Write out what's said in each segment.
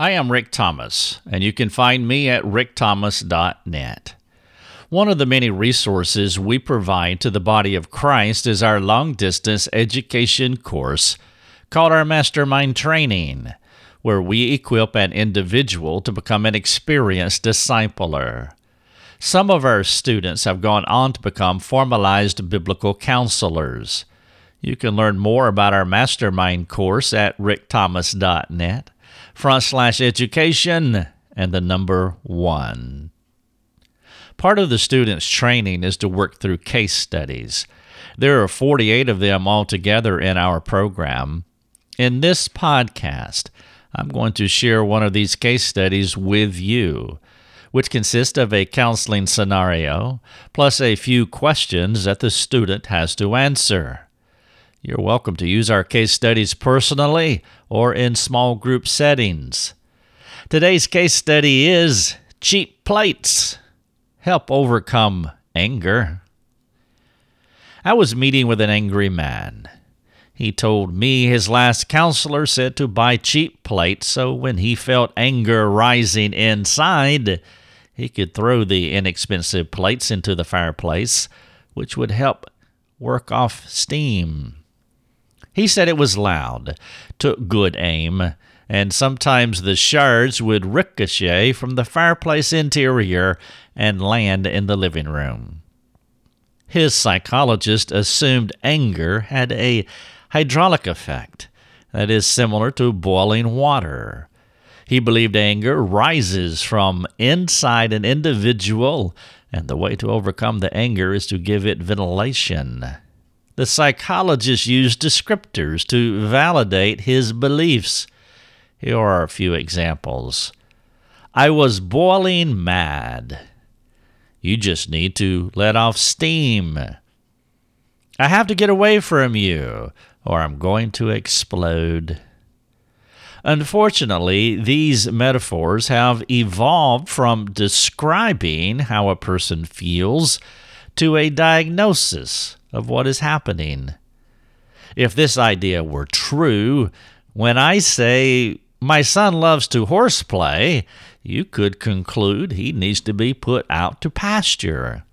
I am Rick Thomas, and you can find me at rickthomas.net. One of the many resources we provide to the body of Christ is our long distance education course called our Mastermind Training, where we equip an individual to become an experienced discipler. Some of our students have gone on to become formalized biblical counselors. You can learn more about our Mastermind course at rickthomas.net front slash education and the number one. Part of the students' training is to work through case studies. There are 48 of them altogether in our program. In this podcast, I'm going to share one of these case studies with you, which consists of a counseling scenario plus a few questions that the student has to answer. You're welcome to use our case studies personally or in small group settings. Today's case study is Cheap Plates Help Overcome Anger. I was meeting with an angry man. He told me his last counselor said to buy cheap plates so when he felt anger rising inside, he could throw the inexpensive plates into the fireplace, which would help work off steam. He said it was loud, took good aim, and sometimes the shards would ricochet from the fireplace interior and land in the living room. His psychologist assumed anger had a hydraulic effect that is similar to boiling water. He believed anger rises from inside an individual, and the way to overcome the anger is to give it ventilation the psychologist used descriptors to validate his beliefs. Here are a few examples. I was boiling mad. You just need to let off steam. I have to get away from you, or I'm going to explode. Unfortunately, these metaphors have evolved from describing how a person feels to a diagnosis of what is happening. If this idea were true, when I say my son loves to horseplay, you could conclude he needs to be put out to pasture.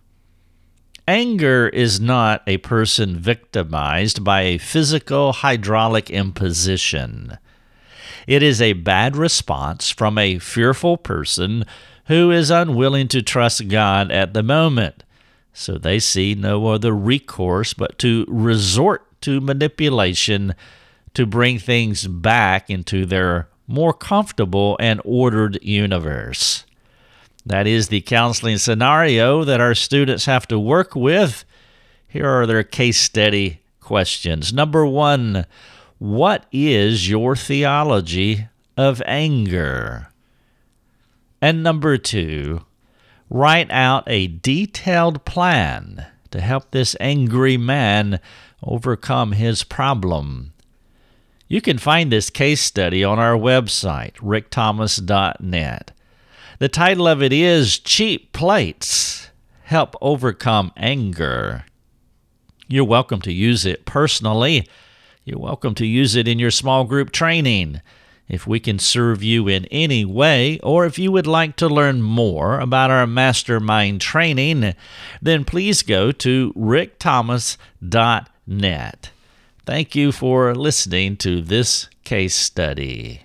Anger is not a person victimized by a physical hydraulic imposition. It is a bad response from a fearful person who is unwilling to trust God at the moment. So they see no other recourse but to resort to manipulation to bring things back into their more comfortable and ordered universe. That is the counseling scenario that our students have to work with. Here are their case study questions. Number one, what is your theology of anger? And number two, write out a detailed plan to help this angry man overcome his problem. You can find this case study on our website, rickthomas.net. The title of it is Cheap Plates Help Overcome Anger. You're welcome to use it personally. You're welcome to use it in your small group training. If we can serve you in any way, or if you would like to learn more about our mastermind training, then please go to rickthomas.net. Thank you for listening to this case study.